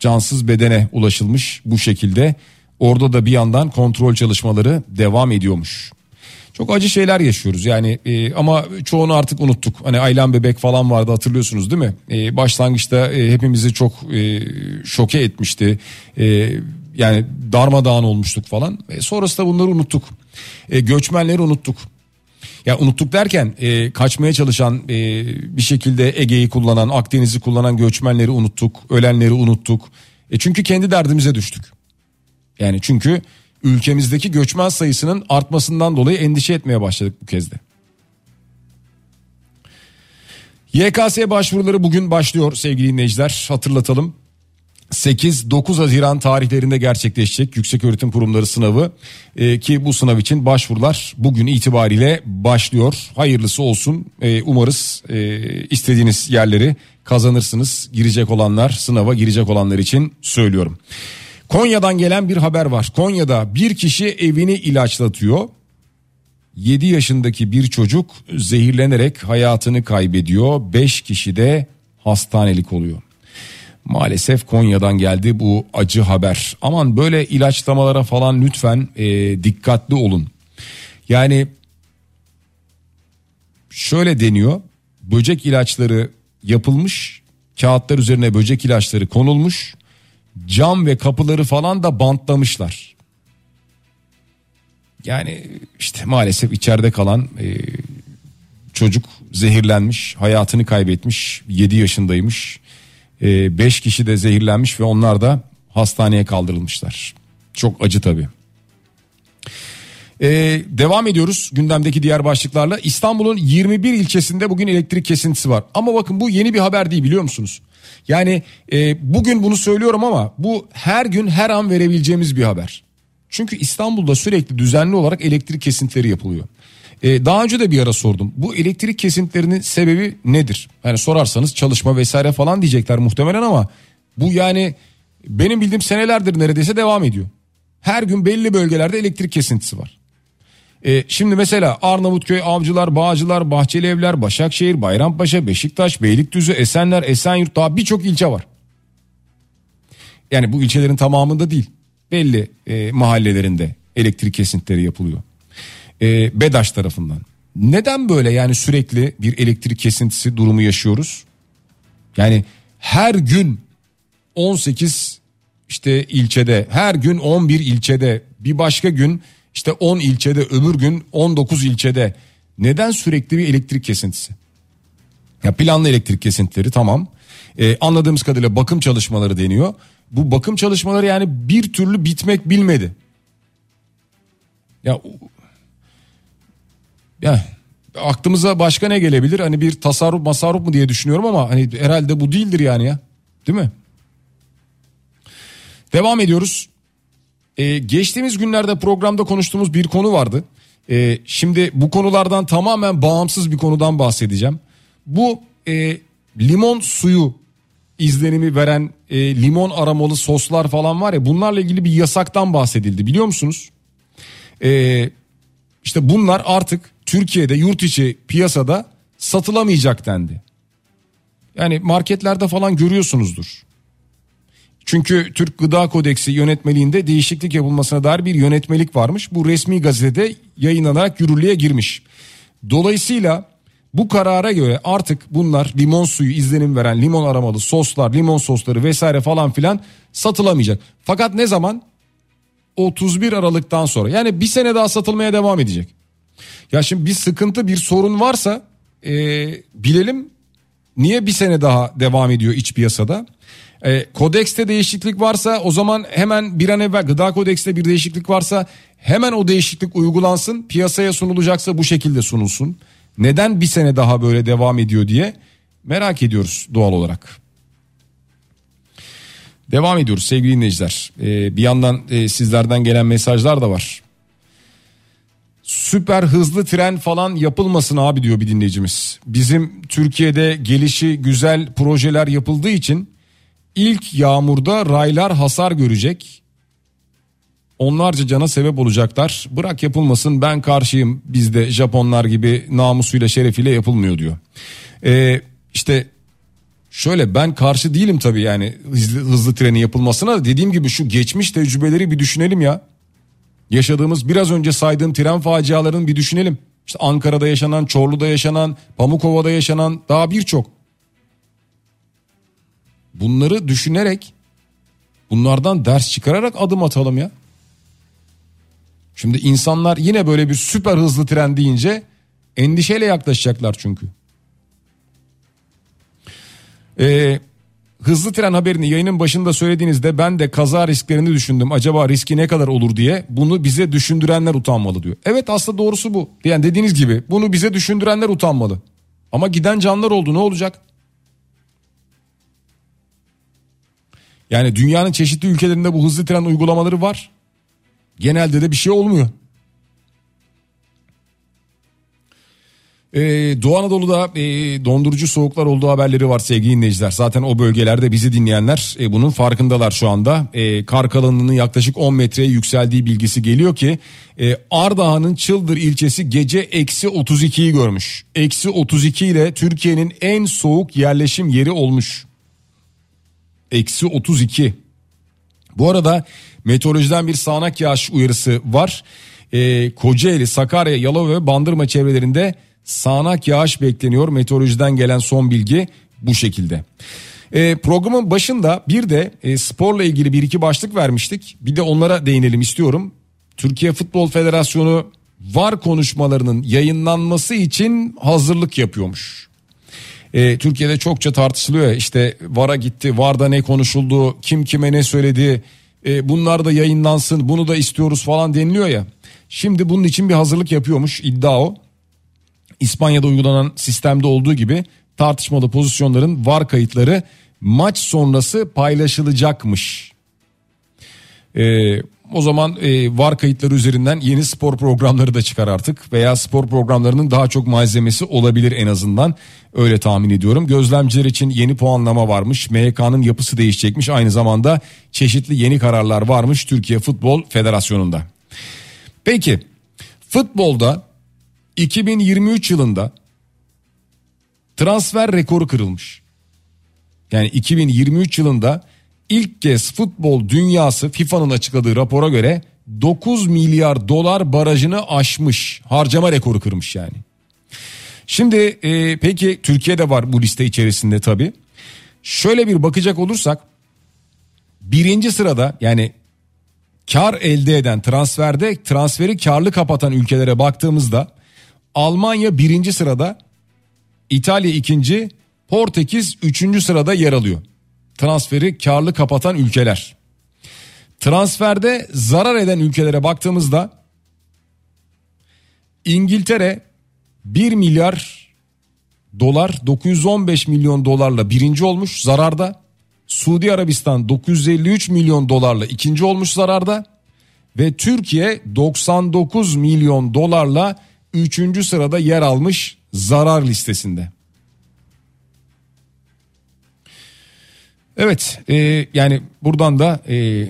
cansız bedene ulaşılmış bu şekilde. Orada da bir yandan kontrol çalışmaları devam ediyormuş. Çok acı şeyler yaşıyoruz yani e, ama çoğunu artık unuttuk. Hani Aylan Bebek falan vardı hatırlıyorsunuz değil mi? E, başlangıçta e, hepimizi çok e, şoke etmişti. E, yani darmadağın olmuştuk falan. E, sonrasında bunları unuttuk. E, göçmenleri unuttuk. Ya unuttuk derken e, kaçmaya çalışan e, bir şekilde Ege'yi kullanan Akdeniz'i kullanan göçmenleri unuttuk. Ölenleri unuttuk. E, çünkü kendi derdimize düştük. Yani çünkü ülkemizdeki göçmen sayısının artmasından dolayı endişe etmeye başladık bu kez de. YKS başvuruları bugün başlıyor sevgili dinleyiciler hatırlatalım. 8-9 Haziran tarihlerinde gerçekleşecek Yüksek Öğretim Kurumları sınavı ee, ki bu sınav için başvurular bugün itibariyle başlıyor. Hayırlısı olsun ee, umarız e, istediğiniz yerleri kazanırsınız girecek olanlar sınava girecek olanlar için söylüyorum. Konya'dan gelen bir haber var. Konya'da bir kişi evini ilaçlatıyor. 7 yaşındaki bir çocuk zehirlenerek hayatını kaybediyor. 5 kişi de hastanelik oluyor. Maalesef Konya'dan geldi bu acı haber. Aman böyle ilaçlamalara falan lütfen e, dikkatli olun. Yani şöyle deniyor. Böcek ilaçları yapılmış. Kağıtlar üzerine böcek ilaçları konulmuş. Cam ve kapıları falan da bantlamışlar. Yani işte maalesef içeride kalan e, çocuk zehirlenmiş, hayatını kaybetmiş, 7 yaşındaymış. 5 e, kişi de zehirlenmiş ve onlar da hastaneye kaldırılmışlar. Çok acı tabii. Ee, devam ediyoruz gündemdeki diğer başlıklarla. İstanbul'un 21 ilçesinde bugün elektrik kesintisi var. Ama bakın bu yeni bir haber değil biliyor musunuz? Yani e, bugün bunu söylüyorum ama bu her gün her an verebileceğimiz bir haber. Çünkü İstanbul'da sürekli düzenli olarak elektrik kesintileri yapılıyor. Ee, daha önce de bir ara sordum. Bu elektrik kesintilerinin sebebi nedir? Yani sorarsanız çalışma vesaire falan diyecekler muhtemelen ama bu yani benim bildiğim senelerdir neredeyse devam ediyor. Her gün belli bölgelerde elektrik kesintisi var. Ee, şimdi mesela Arnavutköy, Avcılar, Bağcılar, Bahçeli Evler, Başakşehir, Bayrampaşa, Beşiktaş, Beylikdüzü, Esenler, Esenyurt daha birçok ilçe var. Yani bu ilçelerin tamamında değil. Belli e, mahallelerinde elektrik kesintileri yapılıyor e, BEDAŞ tarafından. Neden böyle yani sürekli bir elektrik kesintisi durumu yaşıyoruz? Yani her gün 18 işte ilçede, her gün 11 ilçede, bir başka gün işte 10 ilçede, öbür gün 19 ilçede. Neden sürekli bir elektrik kesintisi? Ya planlı elektrik kesintileri tamam. Ee, anladığımız kadarıyla bakım çalışmaları deniyor. bu bakım çalışmaları yani bir türlü bitmek bilmedi. Ya ya aklımıza başka ne gelebilir? Hani bir tasarruf masarruf mu diye düşünüyorum ama hani herhalde bu değildir yani ya. Değil mi? Devam ediyoruz. Ee, geçtiğimiz günlerde programda konuştuğumuz bir konu vardı. Ee, şimdi bu konulardan tamamen bağımsız bir konudan bahsedeceğim. Bu e, limon suyu izlenimi veren e, limon aromalı soslar falan var ya bunlarla ilgili bir yasaktan bahsedildi biliyor musunuz? Ee, işte bunlar artık Türkiye'de yurt içi piyasada satılamayacak dendi. Yani marketlerde falan görüyorsunuzdur. Çünkü Türk Gıda Kodeksi yönetmeliğinde değişiklik yapılmasına dair bir yönetmelik varmış. Bu resmi gazetede yayınlanarak yürürlüğe girmiş. Dolayısıyla bu karara göre artık bunlar limon suyu izlenim veren limon aromalı soslar, limon sosları vesaire falan filan satılamayacak. Fakat ne zaman? 31 Aralık'tan sonra yani bir sene daha satılmaya devam edecek. Ya şimdi bir sıkıntı bir sorun varsa e, bilelim niye bir sene daha devam ediyor iç piyasada. E, kodekste değişiklik varsa o zaman hemen bir an evvel gıda kodekste bir değişiklik varsa hemen o değişiklik uygulansın piyasaya sunulacaksa bu şekilde sunulsun. Neden bir sene daha böyle devam ediyor diye merak ediyoruz doğal olarak. Devam ediyoruz sevgili dinleyiciler. Ee, bir yandan e, sizlerden gelen mesajlar da var. Süper hızlı tren falan yapılmasın abi diyor bir dinleyicimiz. Bizim Türkiye'de gelişi güzel projeler yapıldığı için ilk yağmurda raylar hasar görecek. Onlarca cana sebep olacaklar. Bırak yapılmasın ben karşıyım bizde Japonlar gibi namusuyla şerefiyle yapılmıyor diyor. Ee, işte Şöyle ben karşı değilim tabii yani hızlı, hızlı treni yapılmasına dediğim gibi şu geçmiş tecrübeleri bir düşünelim ya. Yaşadığımız biraz önce saydığım tren facialarını bir düşünelim. İşte Ankara'da yaşanan, Çorlu'da yaşanan, Pamukova'da yaşanan daha birçok. Bunları düşünerek bunlardan ders çıkararak adım atalım ya. Şimdi insanlar yine böyle bir süper hızlı tren deyince endişeyle yaklaşacaklar çünkü. Ee, hızlı tren haberini yayının başında söylediğinizde ben de kaza risklerini düşündüm. Acaba riski ne kadar olur diye bunu bize düşündürenler utanmalı diyor. Evet aslında doğrusu bu. Yani dediğiniz gibi bunu bize düşündürenler utanmalı. Ama giden canlar oldu ne olacak? Yani dünyanın çeşitli ülkelerinde bu hızlı tren uygulamaları var. Genelde de bir şey olmuyor. Ee, Doğu Anadolu'da e, dondurucu soğuklar olduğu haberleri var sevgili dinleyiciler. Zaten o bölgelerde bizi dinleyenler e, bunun farkındalar şu anda. E, kar kalınlığının yaklaşık 10 metreye yükseldiği bilgisi geliyor ki e, Ardahan'ın Çıldır ilçesi gece eksi 32'yi görmüş. Eksi 32 ile Türkiye'nin en soğuk yerleşim yeri olmuş. Eksi 32. Bu arada meteorolojiden bir sağanak yağış uyarısı var. E, Kocaeli, Sakarya, Yalova ve Bandırma çevrelerinde sağanak yağış bekleniyor. Meteorolojiden gelen son bilgi bu şekilde. E, programın başında bir de e, sporla ilgili bir iki başlık vermiştik. Bir de onlara değinelim istiyorum. Türkiye Futbol Federasyonu VAR konuşmalarının yayınlanması için hazırlık yapıyormuş. E, Türkiye'de çokça tartışılıyor işte VAR'a gitti, VAR'da ne konuşuldu, kim kime ne söyledi, e, bunlar da yayınlansın, bunu da istiyoruz falan deniliyor ya. Şimdi bunun için bir hazırlık yapıyormuş iddia o. İspanya'da uygulanan sistemde olduğu gibi tartışmalı pozisyonların var kayıtları maç sonrası paylaşılacakmış. Ee, o zaman e, var kayıtları üzerinden yeni spor programları da çıkar artık veya spor programlarının daha çok malzemesi olabilir en azından öyle tahmin ediyorum. Gözlemciler için yeni puanlama varmış MHK'nın yapısı değişecekmiş aynı zamanda çeşitli yeni kararlar varmış Türkiye Futbol Federasyonu'nda. Peki futbolda 2023 yılında transfer rekoru kırılmış. Yani 2023 yılında ilk kez futbol dünyası FIFA'nın açıkladığı rapora göre 9 milyar dolar barajını aşmış. Harcama rekoru kırmış yani. Şimdi e, peki Türkiye'de var bu liste içerisinde tabii. Şöyle bir bakacak olursak birinci sırada yani kar elde eden transferde transferi karlı kapatan ülkelere baktığımızda Almanya birinci sırada, İtalya ikinci, Portekiz üçüncü sırada yer alıyor. Transferi karlı kapatan ülkeler. Transferde zarar eden ülkelere baktığımızda İngiltere 1 milyar dolar 915 milyon dolarla birinci olmuş zararda. Suudi Arabistan 953 milyon dolarla ikinci olmuş zararda. Ve Türkiye 99 milyon dolarla üçüncü sırada yer almış zarar listesinde. Evet e, yani buradan da e,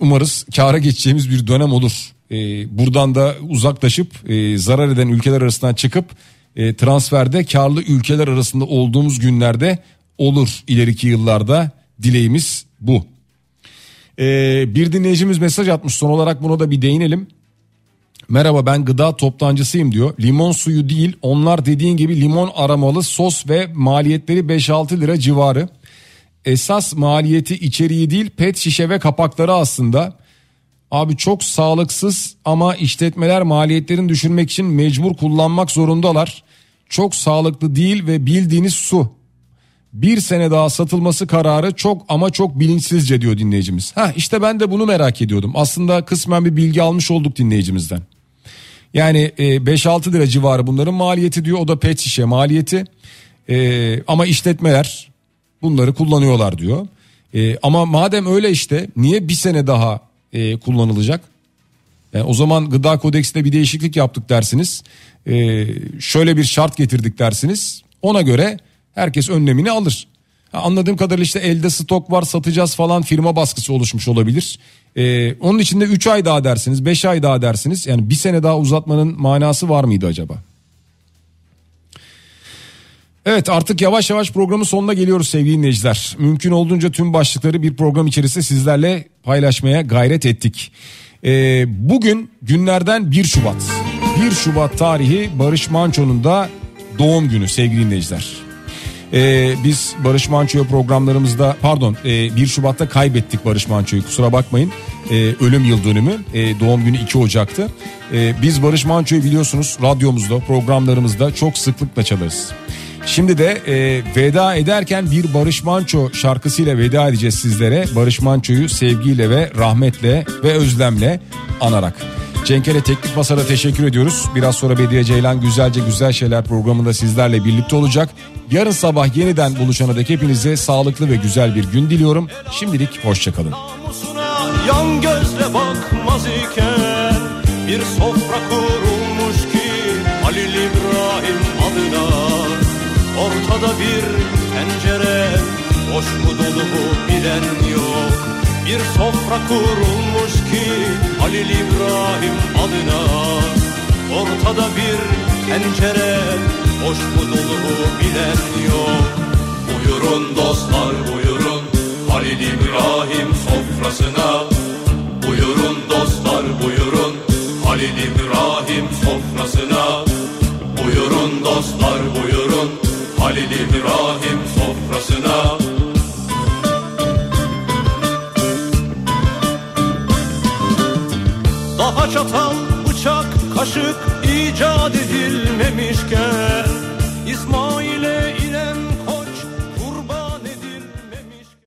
umarız kâra geçeceğimiz bir dönem olur. E, buradan da uzaklaşıp e, zarar eden ülkeler arasından çıkıp e, transferde karlı ülkeler arasında olduğumuz günlerde olur ileriki yıllarda dileğimiz bu. E, bir dinleyicimiz mesaj atmış son olarak buna da bir değinelim. Merhaba ben gıda toptancısıyım diyor. Limon suyu değil onlar dediğin gibi limon aramalı sos ve maliyetleri 5-6 lira civarı. Esas maliyeti içeriği değil pet şişe ve kapakları aslında. Abi çok sağlıksız ama işletmeler maliyetlerini düşürmek için mecbur kullanmak zorundalar. Çok sağlıklı değil ve bildiğiniz su. Bir sene daha satılması kararı çok ama çok bilinçsizce diyor dinleyicimiz. Ha işte ben de bunu merak ediyordum. Aslında kısmen bir bilgi almış olduk dinleyicimizden. Yani 5-6 e, lira civarı bunların maliyeti diyor. O da pet şişe maliyeti. E, ama işletmeler bunları kullanıyorlar diyor. E, ama madem öyle işte niye bir sene daha e, kullanılacak? Yani o zaman gıda kodeksinde bir değişiklik yaptık dersiniz. E, şöyle bir şart getirdik dersiniz. Ona göre herkes önlemini alır. Ha, anladığım kadarıyla işte elde stok var satacağız falan firma baskısı oluşmuş olabilir. Ee, onun içinde 3 ay daha dersiniz 5 ay daha dersiniz yani bir sene daha uzatmanın manası var mıydı acaba? Evet artık yavaş yavaş programın sonuna geliyoruz sevgili dinleyiciler. Mümkün olduğunca tüm başlıkları bir program içerisinde sizlerle paylaşmaya gayret ettik. Ee, bugün günlerden 1 Şubat. 1 Şubat tarihi Barış Manço'nun da doğum günü sevgili dinleyiciler. Ee, biz Barış Manço'yu programlarımızda pardon e, 1 Şubat'ta kaybettik Barış Manço'yu kusura bakmayın. Ee, ölüm yıl dönümü e, doğum günü 2 Ocak'tı. Ee, biz Barış Manço'yu biliyorsunuz radyomuzda programlarımızda çok sıklıkla çalarız. Şimdi de e, veda ederken bir Barış Manço şarkısıyla veda edeceğiz sizlere. Barış Manço'yu sevgiyle ve rahmetle ve özlemle anarak. Cenkere Teknik Masa'da teşekkür ediyoruz. Biraz sonra Bediye Ceylan Güzelce Güzel Şeyler programında sizlerle birlikte olacak. Yarın sabah yeniden buluşana dek hepinize sağlıklı ve güzel bir gün diliyorum. Şimdilik hoşçakalın. Yan gözle bakmaz iken bir sofra kurulmuş ortada bir tencere boş mu dolu mu bilen yok. Bir sofra kurulmuş ki Halil İbrahim adına. Ortada bir tencere boş mu dolu mu bilen yok. Buyurun dostlar buyurun Halil İbrahim sofrasına. Buyurun dostlar buyurun Halil İbrahim sofrasına. Buyurun dostlar buyurun Halil İbrahim sofrasına. Çatal, bıçak, kaşık icat edilmemişken